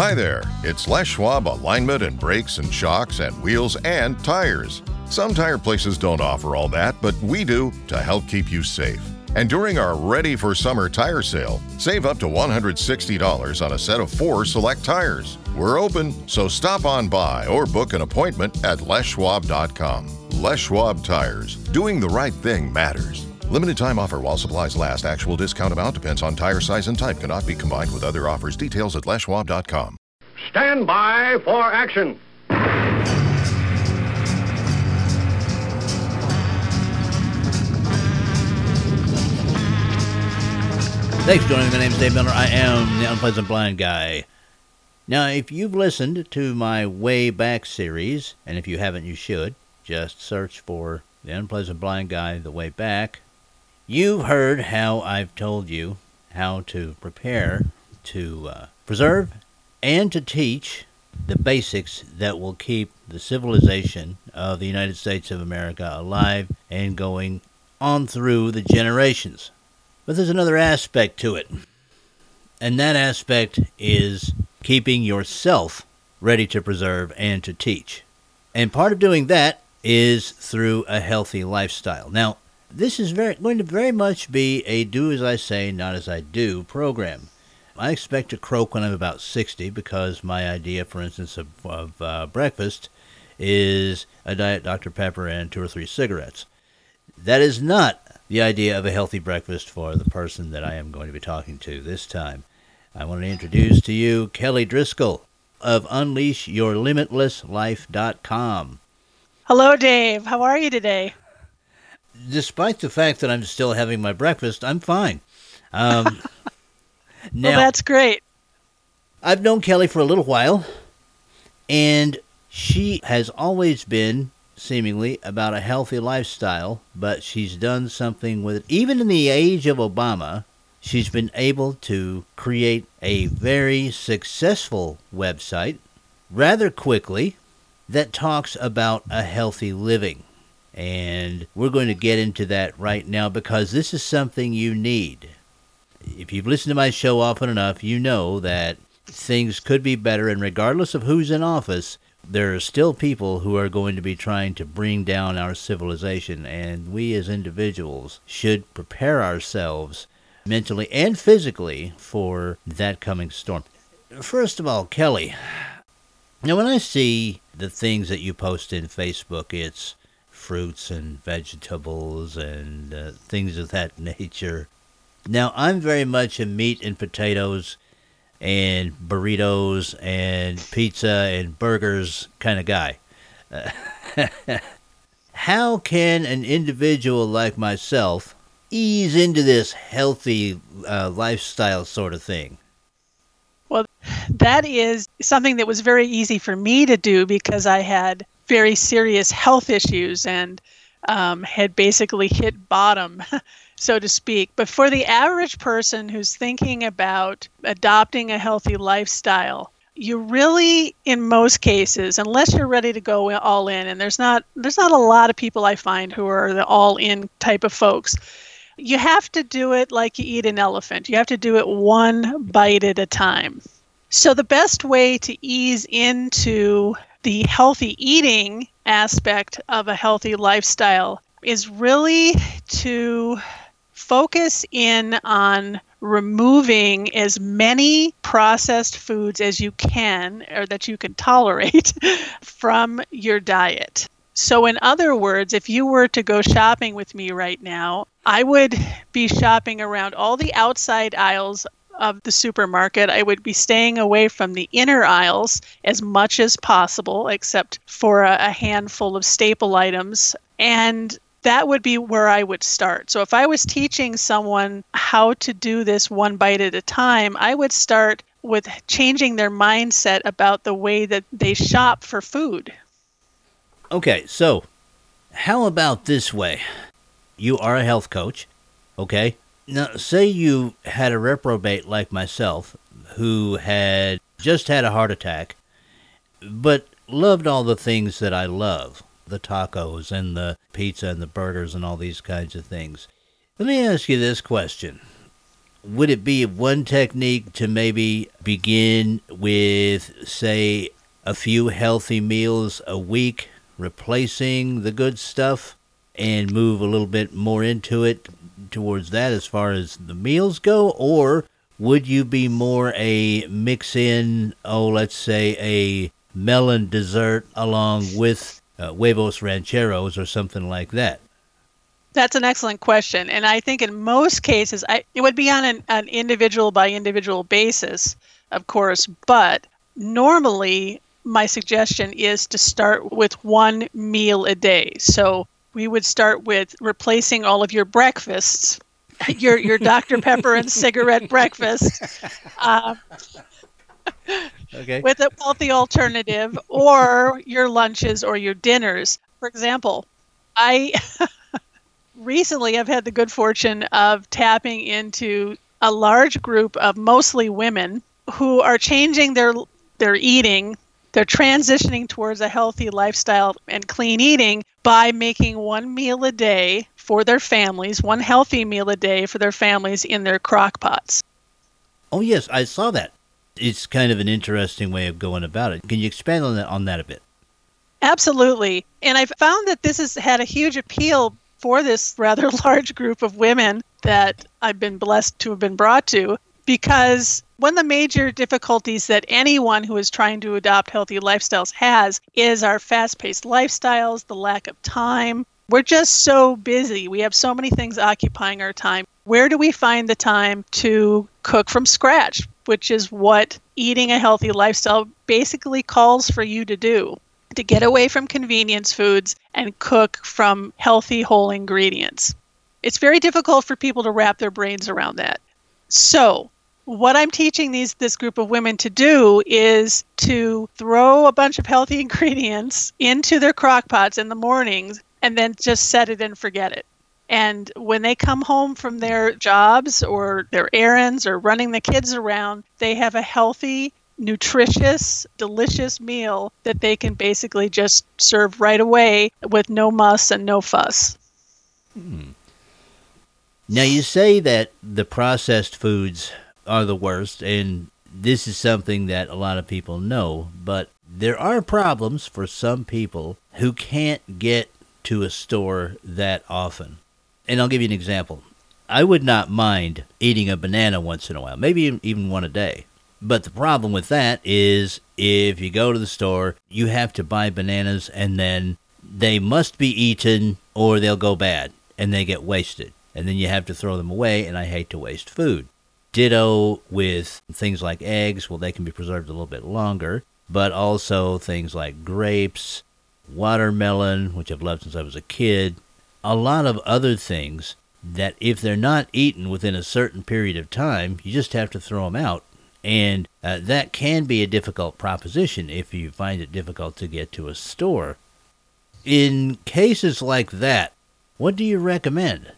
Hi there, it's Les Schwab Alignment and Brakes and Shocks and Wheels and Tires. Some tire places don't offer all that, but we do to help keep you safe. And during our Ready for Summer tire sale, save up to $160 on a set of four select tires. We're open, so stop on by or book an appointment at leschwab.com. Les Schwab Tires. Doing the right thing matters. Limited time offer while supplies last. Actual discount amount depends on tire size and type. Cannot be combined with other offers. Details at leschwab.com. Stand by for action. Thanks for joining me. My name is Dave Miller. I am the Unpleasant Blind Guy. Now, if you've listened to my Way Back series, and if you haven't, you should, just search for The Unpleasant Blind Guy The Way Back. You've heard how I've told you how to prepare to uh, preserve and to teach the basics that will keep the civilization of the United States of America alive and going on through the generations. But there's another aspect to it. And that aspect is keeping yourself ready to preserve and to teach. And part of doing that is through a healthy lifestyle. Now, this is very, going to very much be a do as I say, not as I do program. I expect to croak when I'm about 60 because my idea, for instance, of, of uh, breakfast is a Diet Dr. Pepper and two or three cigarettes. That is not the idea of a healthy breakfast for the person that I am going to be talking to this time. I want to introduce to you Kelly Driscoll of UnleashYourLimitlessLife.com. Hello, Dave. How are you today? Despite the fact that I'm still having my breakfast, I'm fine. Um, now, well, that's great. I've known Kelly for a little while, and she has always been seemingly about a healthy lifestyle, but she's done something with it. Even in the age of Obama, she's been able to create a very successful website rather quickly that talks about a healthy living. And we're going to get into that right now because this is something you need. If you've listened to my show often enough, you know that things could be better, and regardless of who's in office, there are still people who are going to be trying to bring down our civilization, and we as individuals should prepare ourselves mentally and physically for that coming storm. First of all, Kelly, now when I see the things that you post in Facebook, it's fruits and vegetables and uh, things of that nature. Now, I'm very much a meat and potatoes and burritos and pizza and burgers kind of guy. Uh, how can an individual like myself ease into this healthy uh, lifestyle sort of thing? Well, that is something that was very easy for me to do because I had very serious health issues and um, had basically hit bottom so to speak. But for the average person who's thinking about adopting a healthy lifestyle, you really in most cases unless you're ready to go all in and there's not there's not a lot of people I find who are the all in type of folks. You have to do it like you eat an elephant. You have to do it one bite at a time. So the best way to ease into the healthy eating aspect of a healthy lifestyle is really to focus in on removing as many processed foods as you can or that you can tolerate from your diet. So, in other words, if you were to go shopping with me right now, I would be shopping around all the outside aisles of the supermarket. I would be staying away from the inner aisles as much as possible, except for a, a handful of staple items. And that would be where I would start. So if I was teaching someone how to do this one bite at a time, I would start with changing their mindset about the way that they shop for food. Okay, so how about this way? You are a health coach, okay? Now, say you had a reprobate like myself who had just had a heart attack, but loved all the things that I love the tacos and the pizza and the burgers and all these kinds of things. Let me ask you this question. would it be one technique to maybe begin with, say, a few healthy meals a week, replacing the good stuff, and move a little bit more into it towards that as far as the meals go? Or would you be more a mix in, oh, let's say a melon dessert along with uh, huevos rancheros or something like that? That's an excellent question. And I think in most cases, I, it would be on an, an individual by individual basis, of course, but normally my suggestion is to start with one meal a day. So we would start with replacing all of your breakfasts, your your Dr Pepper and cigarette breakfast, uh, Okay. with a healthy alternative, or your lunches or your dinners. For example, I recently have had the good fortune of tapping into a large group of mostly women who are changing their their eating they're transitioning towards a healthy lifestyle and clean eating by making one meal a day for their families, one healthy meal a day for their families in their crock pots. Oh yes, I saw that. It's kind of an interesting way of going about it. Can you expand on that on that a bit? Absolutely. And I've found that this has had a huge appeal for this rather large group of women that I've been blessed to have been brought to because one of the major difficulties that anyone who is trying to adopt healthy lifestyles has is our fast paced lifestyles, the lack of time. We're just so busy. We have so many things occupying our time. Where do we find the time to cook from scratch, which is what eating a healthy lifestyle basically calls for you to do? To get away from convenience foods and cook from healthy, whole ingredients. It's very difficult for people to wrap their brains around that. So, what I'm teaching these this group of women to do is to throw a bunch of healthy ingredients into their crock pots in the mornings and then just set it and forget it. And when they come home from their jobs or their errands or running the kids around, they have a healthy, nutritious, delicious meal that they can basically just serve right away with no muss and no fuss. Hmm. Now you say that the processed foods are the worst, and this is something that a lot of people know, but there are problems for some people who can't get to a store that often. And I'll give you an example. I would not mind eating a banana once in a while, maybe even one a day. But the problem with that is if you go to the store, you have to buy bananas and then they must be eaten or they'll go bad and they get wasted. And then you have to throw them away, and I hate to waste food. Ditto with things like eggs. Well, they can be preserved a little bit longer, but also things like grapes, watermelon, which I've loved since I was a kid, a lot of other things that if they're not eaten within a certain period of time, you just have to throw them out. And uh, that can be a difficult proposition if you find it difficult to get to a store. In cases like that, what do you recommend?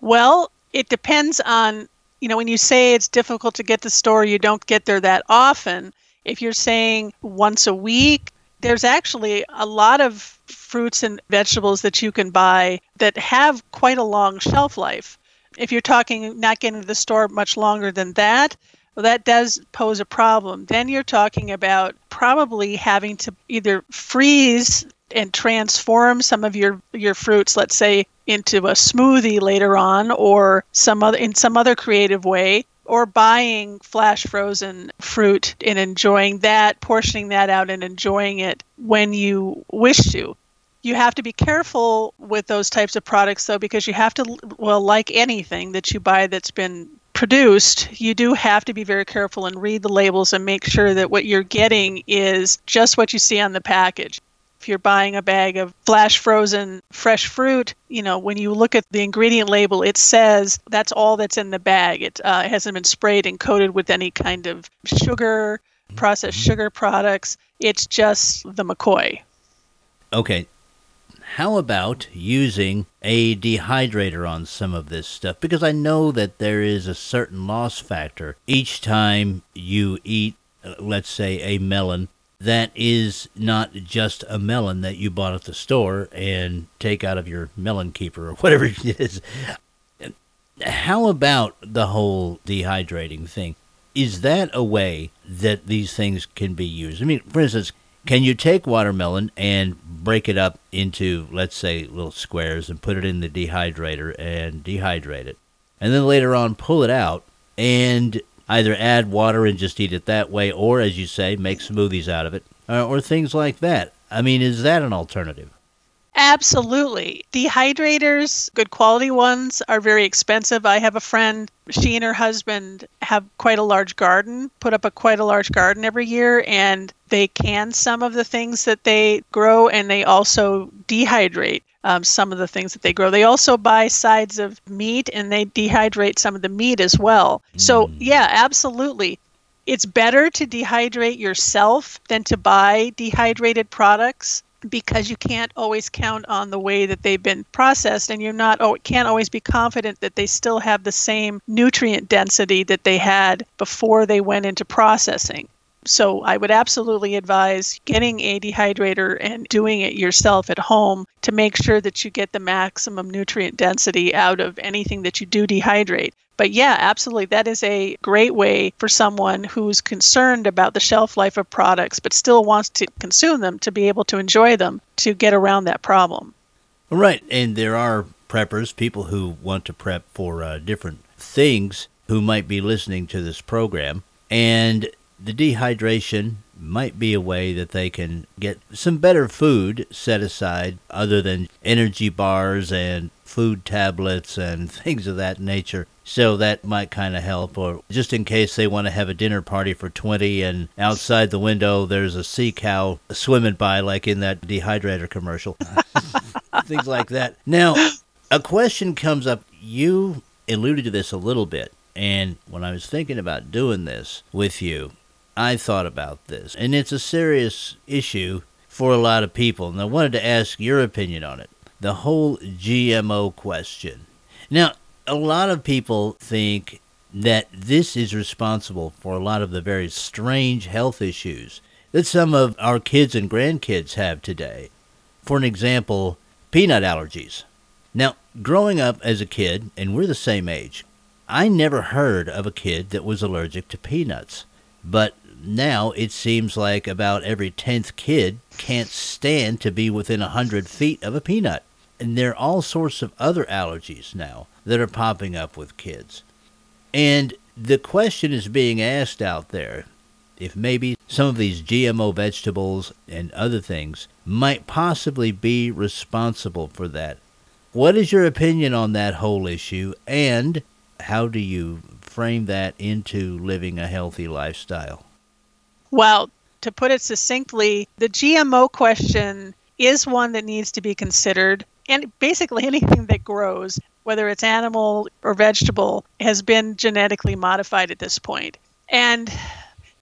Well, it depends on, you know, when you say it's difficult to get to the store, you don't get there that often. If you're saying once a week, there's actually a lot of fruits and vegetables that you can buy that have quite a long shelf life. If you're talking not getting to the store much longer than that, well, that does pose a problem. Then you're talking about probably having to either freeze and transform some of your your fruits, let's say into a smoothie later on, or some other in some other creative way, or buying flash frozen fruit and enjoying that, portioning that out and enjoying it when you wish to. You have to be careful with those types of products though because you have to well like anything that you buy that's been produced, you do have to be very careful and read the labels and make sure that what you're getting is just what you see on the package. If you're buying a bag of flash frozen fresh fruit, you know, when you look at the ingredient label, it says that's all that's in the bag. It uh, hasn't been sprayed and coated with any kind of sugar, processed sugar products. It's just the McCoy. Okay, how about using a dehydrator on some of this stuff? Because I know that there is a certain loss factor each time you eat, uh, let's say, a melon that is not just a melon that you bought at the store and take out of your melon keeper or whatever it is. How about the whole dehydrating thing? Is that a way that these things can be used? I mean, for instance, can you take watermelon and break it up into, let's say, little squares and put it in the dehydrator and dehydrate it? And then later on pull it out and either add water and just eat it that way, or, as you say, make smoothies out of it, uh, or things like that. I mean, is that an alternative? Absolutely. Dehydrators, good quality ones, are very expensive. I have a friend, she and her husband have quite a large garden, put up a quite a large garden every year, and they can some of the things that they grow and they also dehydrate. Um, some of the things that they grow. They also buy sides of meat and they dehydrate some of the meat as well. So, yeah, absolutely. It's better to dehydrate yourself than to buy dehydrated products because you can't always count on the way that they've been processed and you're not oh can't always be confident that they still have the same nutrient density that they had before they went into processing so I would absolutely advise getting a dehydrator and doing it yourself at home to make sure that you get the maximum nutrient density out of anything that you do dehydrate. But yeah, absolutely. That is a great way for someone who's concerned about the shelf life of products but still wants to consume them to be able to enjoy them to get around that problem. Right. And there are preppers, people who want to prep for uh, different things who might be listening to this program. And the dehydration might be a way that they can get some better food set aside other than energy bars and food tablets and things of that nature. So that might kind of help, or just in case they want to have a dinner party for 20 and outside the window there's a sea cow swimming by, like in that dehydrator commercial. things like that. Now, a question comes up. You alluded to this a little bit. And when I was thinking about doing this with you, I thought about this, and it's a serious issue for a lot of people, and I wanted to ask your opinion on it. The whole GMO question. Now, a lot of people think that this is responsible for a lot of the very strange health issues that some of our kids and grandkids have today. For an example, peanut allergies. Now, growing up as a kid, and we're the same age, I never heard of a kid that was allergic to peanuts. But now it seems like about every 10th kid can't stand to be within a 100 feet of a peanut. And there are all sorts of other allergies now that are popping up with kids. And the question is being asked out there if maybe some of these GMO vegetables and other things might possibly be responsible for that. What is your opinion on that whole issue, and how do you frame that into living a healthy lifestyle? Well, to put it succinctly, the GMO question is one that needs to be considered. And basically, anything that grows, whether it's animal or vegetable, has been genetically modified at this point. And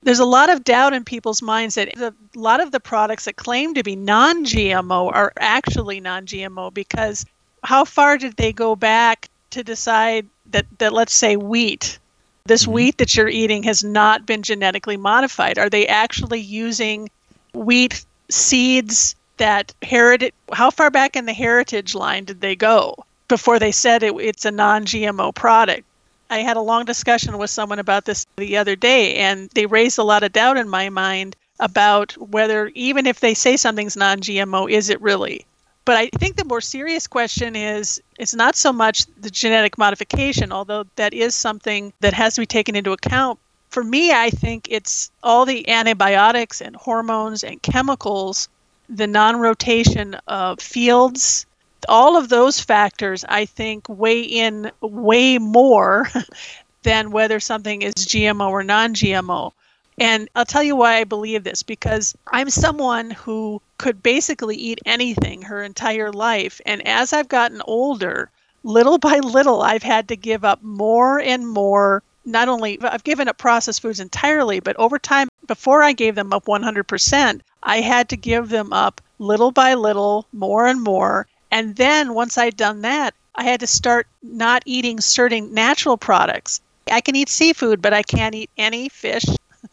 there's a lot of doubt in people's minds that a lot of the products that claim to be non GMO are actually non GMO because how far did they go back to decide that, that let's say, wheat this mm-hmm. wheat that you're eating has not been genetically modified. Are they actually using wheat seeds that heritage? How far back in the heritage line did they go before they said it, it's a non-GMO product? I had a long discussion with someone about this the other day, and they raised a lot of doubt in my mind about whether, even if they say something's non GMO, is it really? But I think the more serious question is it's not so much the genetic modification, although that is something that has to be taken into account. For me, I think it's all the antibiotics and hormones and chemicals, the non rotation of fields, all of those factors, I think, weigh in way more than whether something is GMO or non GMO. And I'll tell you why I believe this because I'm someone who could basically eat anything her entire life. And as I've gotten older, little by little, I've had to give up more and more. Not only I've given up processed foods entirely, but over time, before I gave them up 100%, I had to give them up little by little, more and more. And then once I'd done that, I had to start not eating certain natural products. I can eat seafood, but I can't eat any fish,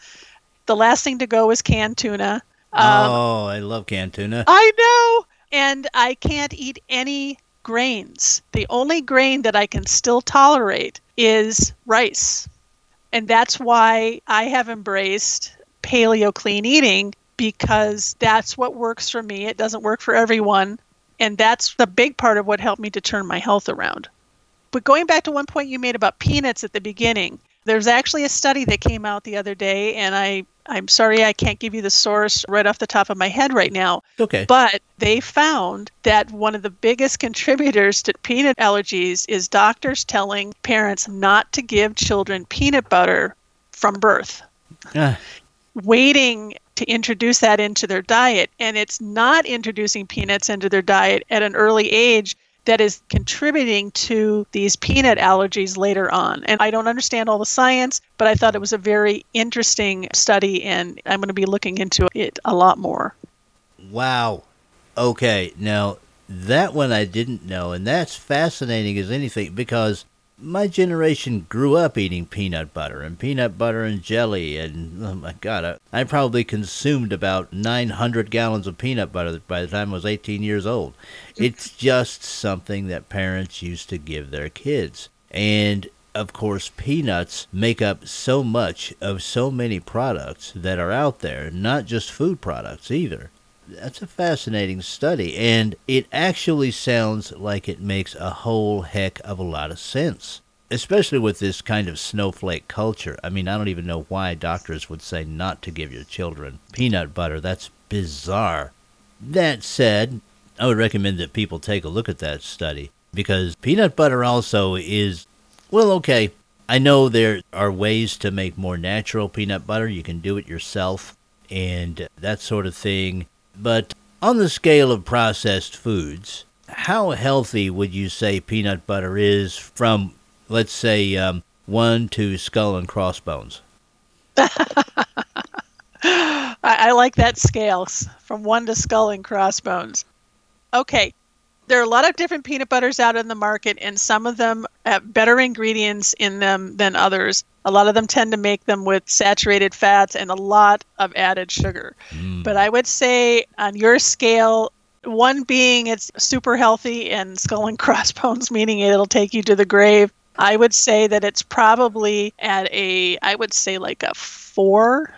the last thing to go is canned tuna. Um, oh, I love canned tuna. I know. And I can't eat any grains. The only grain that I can still tolerate is rice. And that's why I have embraced paleo clean eating because that's what works for me. It doesn't work for everyone. And that's the big part of what helped me to turn my health around. But going back to one point you made about peanuts at the beginning, there's actually a study that came out the other day, and I I'm sorry I can't give you the source right off the top of my head right now. Okay. But they found that one of the biggest contributors to peanut allergies is doctors telling parents not to give children peanut butter from birth. Uh, Waiting to introduce that into their diet, and it's not introducing peanuts into their diet at an early age that is contributing to these peanut allergies later on. And I don't understand all the science, but I thought it was a very interesting study, and I'm going to be looking into it a lot more. wow. Okay. Now, that one I didn't know, and that's fascinating as anything because my generation grew up eating peanut butter and peanut butter and jelly, and oh my God, I, I probably consumed about 900 gallons of peanut butter by the time I was 18 years old. It's just something that parents used to give their kids. And of course, peanuts make up so much of so many products that are out there, not just food products either. That's a fascinating study, and it actually sounds like it makes a whole heck of a lot of sense, especially with this kind of snowflake culture. I mean, I don't even know why doctors would say not to give your children peanut butter. That's bizarre. That said, I would recommend that people take a look at that study because peanut butter also is, well, okay. I know there are ways to make more natural peanut butter. You can do it yourself and that sort of thing. But on the scale of processed foods, how healthy would you say peanut butter is from, let's say, um, one to skull and crossbones? I, I like that scale from one to skull and crossbones. Okay, there are a lot of different peanut butters out in the market, and some of them have better ingredients in them than others. A lot of them tend to make them with saturated fats and a lot of added sugar. Mm. But I would say on your scale, one being it's super healthy and skull and crossbones, meaning it'll take you to the grave. I would say that it's probably at a, I would say like a four.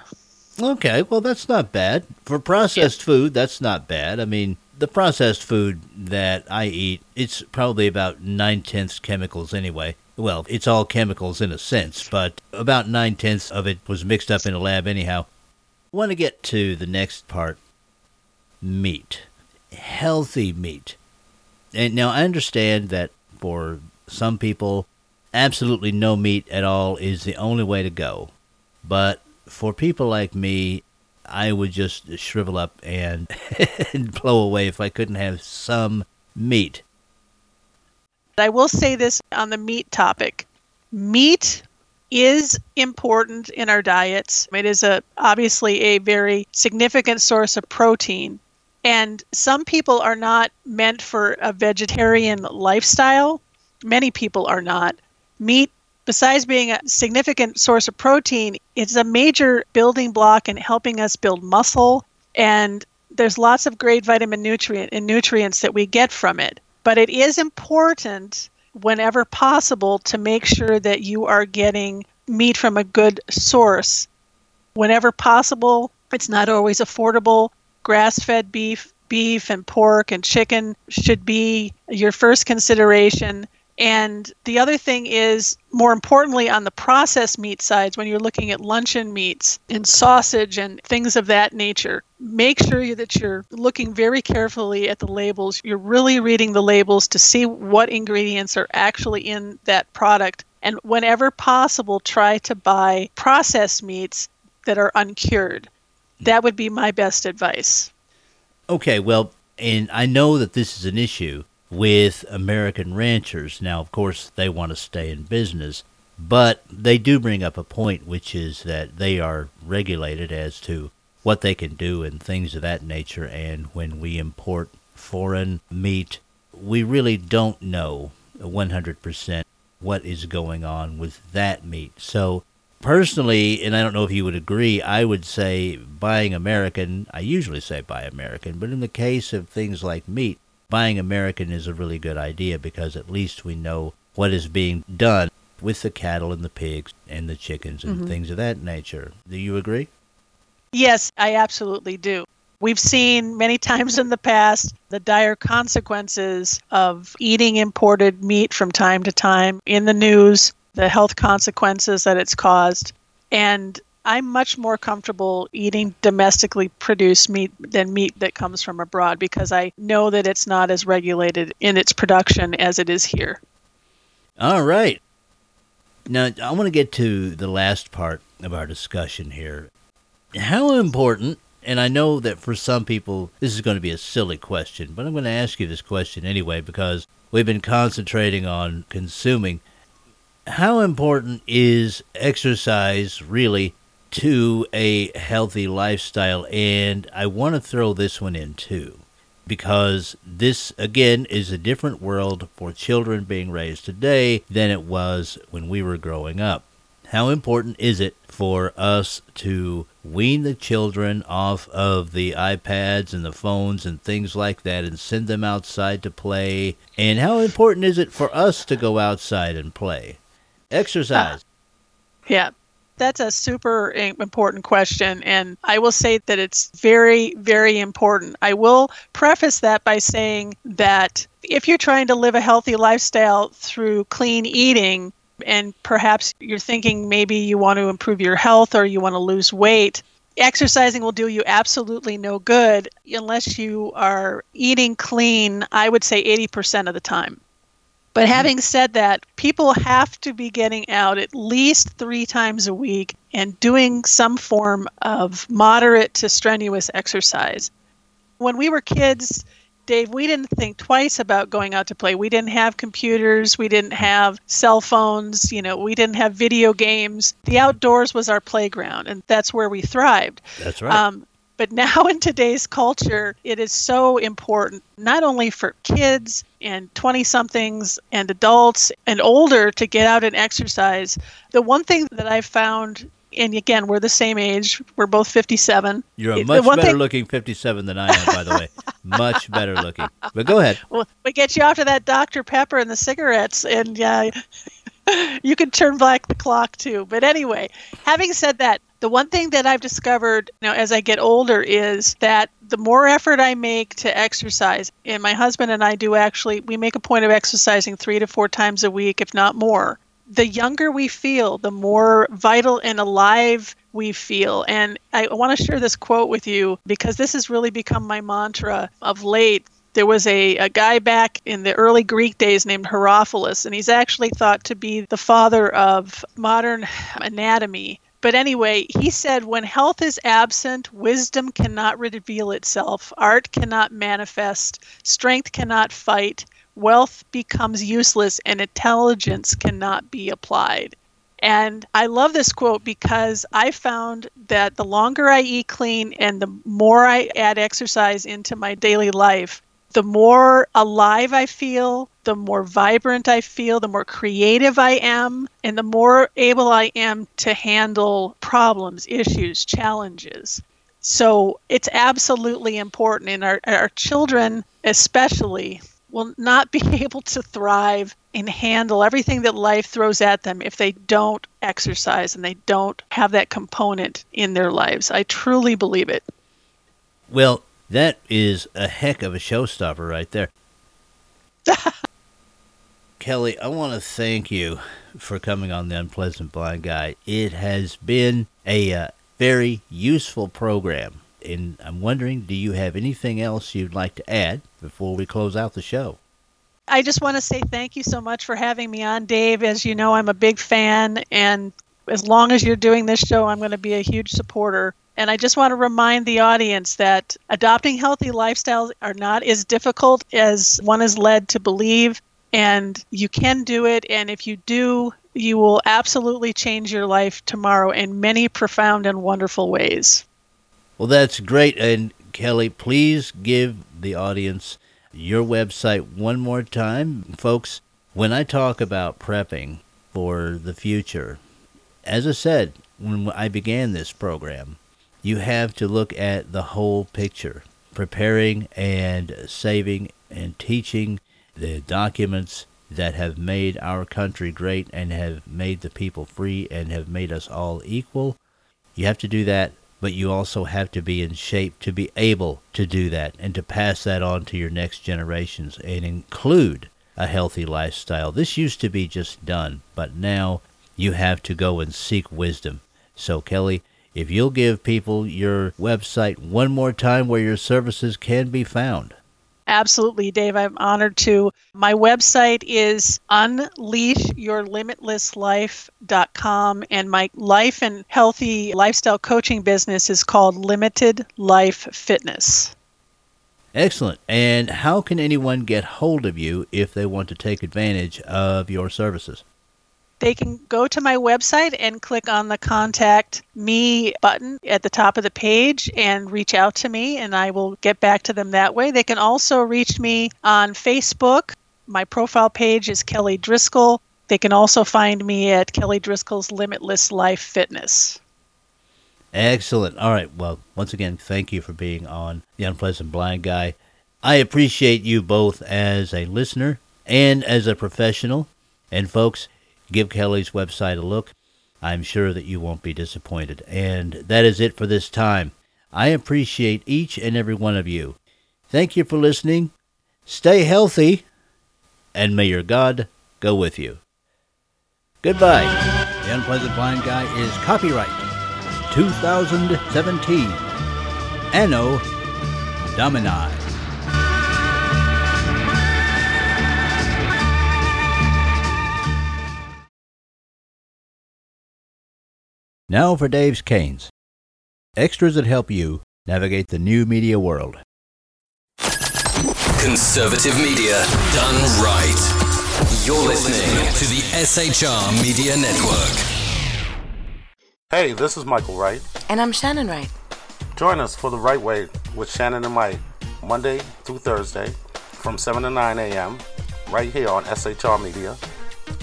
Okay, well, that's not bad. For processed food, that's not bad. I mean, the processed food that I eat, it's probably about nine tenths chemicals anyway. Well, it's all chemicals in a sense, but about nine tenths of it was mixed up in a lab anyhow. I want to get to the next part meat. Healthy meat. And now I understand that for some people, absolutely no meat at all is the only way to go. But for people like me, I would just shrivel up and, and blow away if I couldn't have some meat. I will say this on the meat topic. Meat is important in our diets. It is a obviously a very significant source of protein. And some people are not meant for a vegetarian lifestyle. Many people are not. Meat besides being a significant source of protein, it's a major building block in helping us build muscle and there's lots of great vitamin nutrient and nutrients that we get from it. But it is important whenever possible to make sure that you are getting meat from a good source. Whenever possible, it's not always affordable. Grass-fed beef, beef and pork and chicken should be your first consideration. And the other thing is, more importantly, on the processed meat sides, when you're looking at luncheon meats and sausage and things of that nature, make sure that you're looking very carefully at the labels. You're really reading the labels to see what ingredients are actually in that product. And whenever possible, try to buy processed meats that are uncured. That would be my best advice. Okay, well, and I know that this is an issue with American ranchers. Now, of course, they want to stay in business, but they do bring up a point, which is that they are regulated as to what they can do and things of that nature. And when we import foreign meat, we really don't know 100% what is going on with that meat. So, personally, and I don't know if you would agree, I would say buying American, I usually say buy American, but in the case of things like meat, buying American is a really good idea because at least we know what is being done with the cattle and the pigs and the chickens and Mhm. things of that nature. Do you agree? Yes, I absolutely do. We've seen many times in the past the dire consequences of eating imported meat from time to time in the news, the health consequences that it's caused. And I'm much more comfortable eating domestically produced meat than meat that comes from abroad because I know that it's not as regulated in its production as it is here. All right. Now, I want to get to the last part of our discussion here. How important, and I know that for some people this is going to be a silly question, but I'm going to ask you this question anyway because we've been concentrating on consuming. How important is exercise really to a healthy lifestyle? And I want to throw this one in too because this again is a different world for children being raised today than it was when we were growing up. How important is it for us to wean the children off of the iPads and the phones and things like that and send them outside to play? And how important is it for us to go outside and play? Uh, Exercise. Yeah, that's a super important question. And I will say that it's very, very important. I will preface that by saying that if you're trying to live a healthy lifestyle through clean eating, and perhaps you're thinking maybe you want to improve your health or you want to lose weight, exercising will do you absolutely no good unless you are eating clean, I would say 80% of the time. But having said that, people have to be getting out at least three times a week and doing some form of moderate to strenuous exercise. When we were kids, Dave, we didn't think twice about going out to play. We didn't have computers, we didn't have cell phones, you know, we didn't have video games. The outdoors was our playground, and that's where we thrived. That's right. Um, but now in today's culture, it is so important, not only for kids and 20 somethings and adults and older to get out and exercise. The one thing that I've found, and again, we're the same age, we're both 57. You're a much better thing- looking 57 than I am, by the way. much better looking. But go ahead. Well, we get you off to that Dr. Pepper and the cigarettes, and uh, you can turn back the clock too. But anyway, having said that, the one thing that I've discovered you know, as I get older is that the more effort I make to exercise, and my husband and I do actually, we make a point of exercising three to four times a week, if not more. The younger we feel, the more vital and alive we feel. And I want to share this quote with you because this has really become my mantra of late there was a, a guy back in the early Greek days named Herophilus, and he's actually thought to be the father of modern anatomy. But anyway, he said, when health is absent, wisdom cannot reveal itself, art cannot manifest, strength cannot fight, wealth becomes useless, and intelligence cannot be applied. And I love this quote because I found that the longer I eat clean and the more I add exercise into my daily life, the more alive I feel, the more vibrant I feel, the more creative I am, and the more able I am to handle problems, issues, challenges. So it's absolutely important, and our, our children, especially, will not be able to thrive and handle everything that life throws at them if they don't exercise and they don't have that component in their lives. I truly believe it. Well, that is a heck of a showstopper right there. Kelly, I want to thank you for coming on the Unpleasant Blind Guy. It has been a uh, very useful program, and I'm wondering, do you have anything else you'd like to add before we close out the show? I just want to say thank you so much for having me on, Dave. As you know, I'm a big fan, and as long as you're doing this show, I'm going to be a huge supporter. And I just want to remind the audience that adopting healthy lifestyles are not as difficult as one is led to believe, and you can do it. And if you do, you will absolutely change your life tomorrow in many profound and wonderful ways. Well, that's great. And Kelly, please give the audience your website one more time. Folks, when I talk about prepping for the future, as I said when I began this program, you have to look at the whole picture. Preparing and saving and teaching the documents that have made our country great and have made the people free and have made us all equal. You have to do that, but you also have to be in shape to be able to do that and to pass that on to your next generations and include a healthy lifestyle. This used to be just done, but now you have to go and seek wisdom. So, Kelly, if you'll give people your website one more time where your services can be found. Absolutely, Dave. I'm honored to. My website is unleashyourlimitlesslife.com, and my life and healthy lifestyle coaching business is called Limitless Life Fitness. Excellent. And how can anyone get hold of you if they want to take advantage of your services? They can go to my website and click on the contact me button at the top of the page and reach out to me and I will get back to them that way. They can also reach me on Facebook. My profile page is Kelly Driscoll. They can also find me at Kelly Driscoll's Limitless Life Fitness. Excellent. All right. Well, once again, thank you for being on The Unpleasant Blind Guy. I appreciate you both as a listener and as a professional. And folks, give Kelly's website a look. I'm sure that you won't be disappointed. And that is it for this time. I appreciate each and every one of you. Thank you for listening. Stay healthy, and may your God go with you. Goodbye. The Unpleasant Blind Guy is copyright 2017. Anno Domini. Now for Dave's Canes. Extras that help you navigate the new media world. Conservative media done right. You're listening to the SHR Media Network. Hey, this is Michael Wright. And I'm Shannon Wright. Join us for The Right Way with Shannon and Mike, Monday through Thursday from 7 to 9 a.m. right here on SHR Media.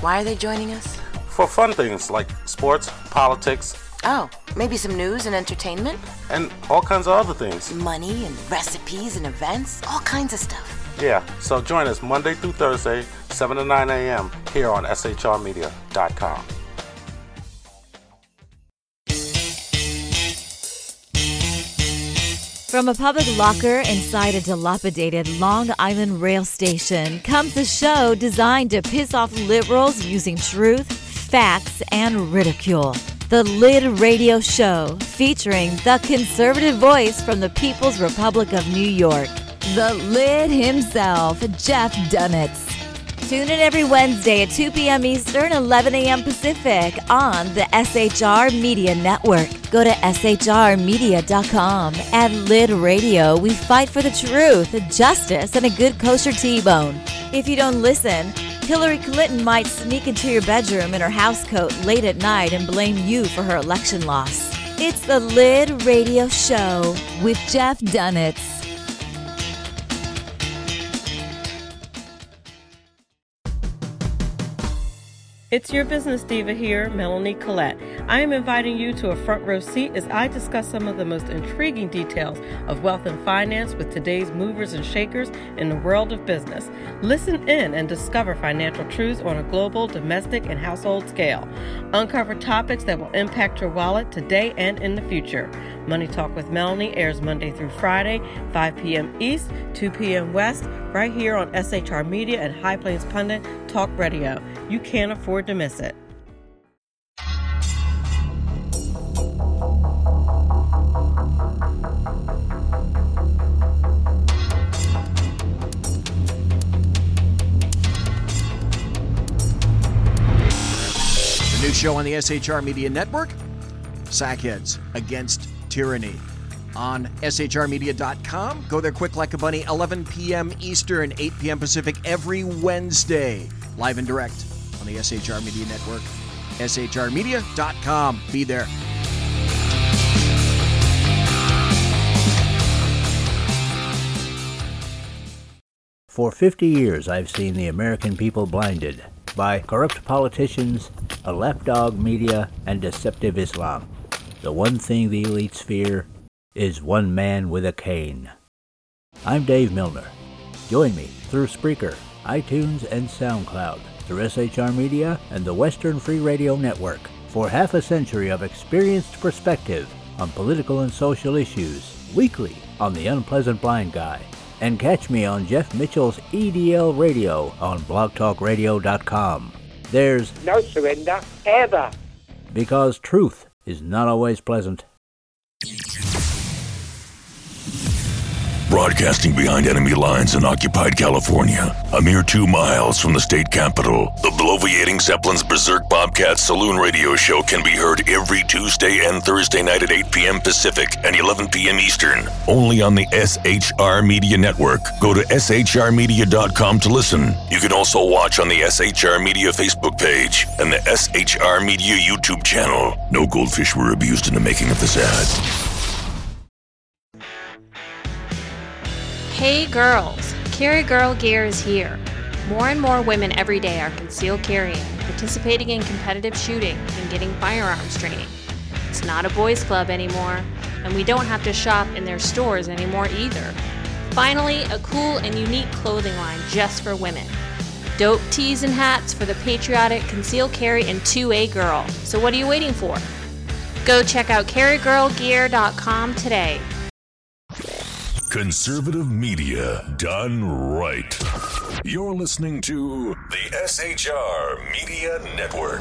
Why are they joining us? For fun things like sports, politics. Oh, maybe some news and entertainment? And all kinds of other things. Money and recipes and events, all kinds of stuff. Yeah, so join us Monday through Thursday, 7 to 9 a.m. here on shrmedia.com. From a public locker inside a dilapidated Long Island rail station comes a show designed to piss off liberals using truth, facts, and ridicule. The Lid Radio Show, featuring the conservative voice from the People's Republic of New York, the Lid himself, Jeff Dunetz. Tune in every Wednesday at 2 p.m. Eastern, 11 a.m. Pacific on the SHR Media Network. Go to shrmedia.com. At Lid Radio, we fight for the truth, justice, and a good kosher T-bone. If you don't listen, Hillary Clinton might sneak into your bedroom in her housecoat late at night and blame you for her election loss. It's the Lid Radio Show with Jeff Dunetz. It's your business diva here, Melanie Collette. I am inviting you to a front row seat as I discuss some of the most intriguing details of wealth and finance with today's movers and shakers in the world of business. Listen in and discover financial truths on a global, domestic, and household scale. Uncover topics that will impact your wallet today and in the future. Money Talk with Melanie airs Monday through Friday, 5 p.m. East, 2 p.m. West, right here on SHR Media and High Plains Pundit Talk Radio. You can't afford to miss it. The new show on the SHR Media Network Sackheads Against Tyranny on shrmedia.com. Go there quick like a bunny, 11 p.m. Eastern, 8 p.m. Pacific every Wednesday, live and direct on the SHR Media Network. shrmedia.com. Be there. For 50 years, I've seen the American people blinded by corrupt politicians, a lapdog media, and deceptive Islam. The one thing the elites fear is one man with a cane. I'm Dave Milner. Join me through Spreaker, iTunes, and SoundCloud, through SHR Media and the Western Free Radio Network for half a century of experienced perspective on political and social issues, weekly on The Unpleasant Blind Guy. And catch me on Jeff Mitchell's EDL Radio on blogtalkradio.com. There's no surrender ever. Because truth is not always pleasant. Broadcasting behind enemy lines in occupied California, a mere two miles from the state capital, the bloviating Zeppelin's Berserk Bobcat Saloon radio show can be heard every Tuesday and Thursday night at 8 p.m. Pacific and 11 p.m. Eastern, only on the SHR Media Network. Go to shrmedia.com to listen. You can also watch on the SHR Media Facebook page and the SHR Media YouTube channel. No goldfish were abused in the making of this ad. Hey girls, Carry Girl Gear is here. More and more women every day are concealed carrying, participating in competitive shooting, and getting firearms training. It's not a boys' club anymore, and we don't have to shop in their stores anymore either. Finally, a cool and unique clothing line just for women. Dope tees and hats for the patriotic concealed carry and 2A girl. So what are you waiting for? Go check out carrygirlgear.com today. Conservative media done right. You're listening to the SHR Media Network.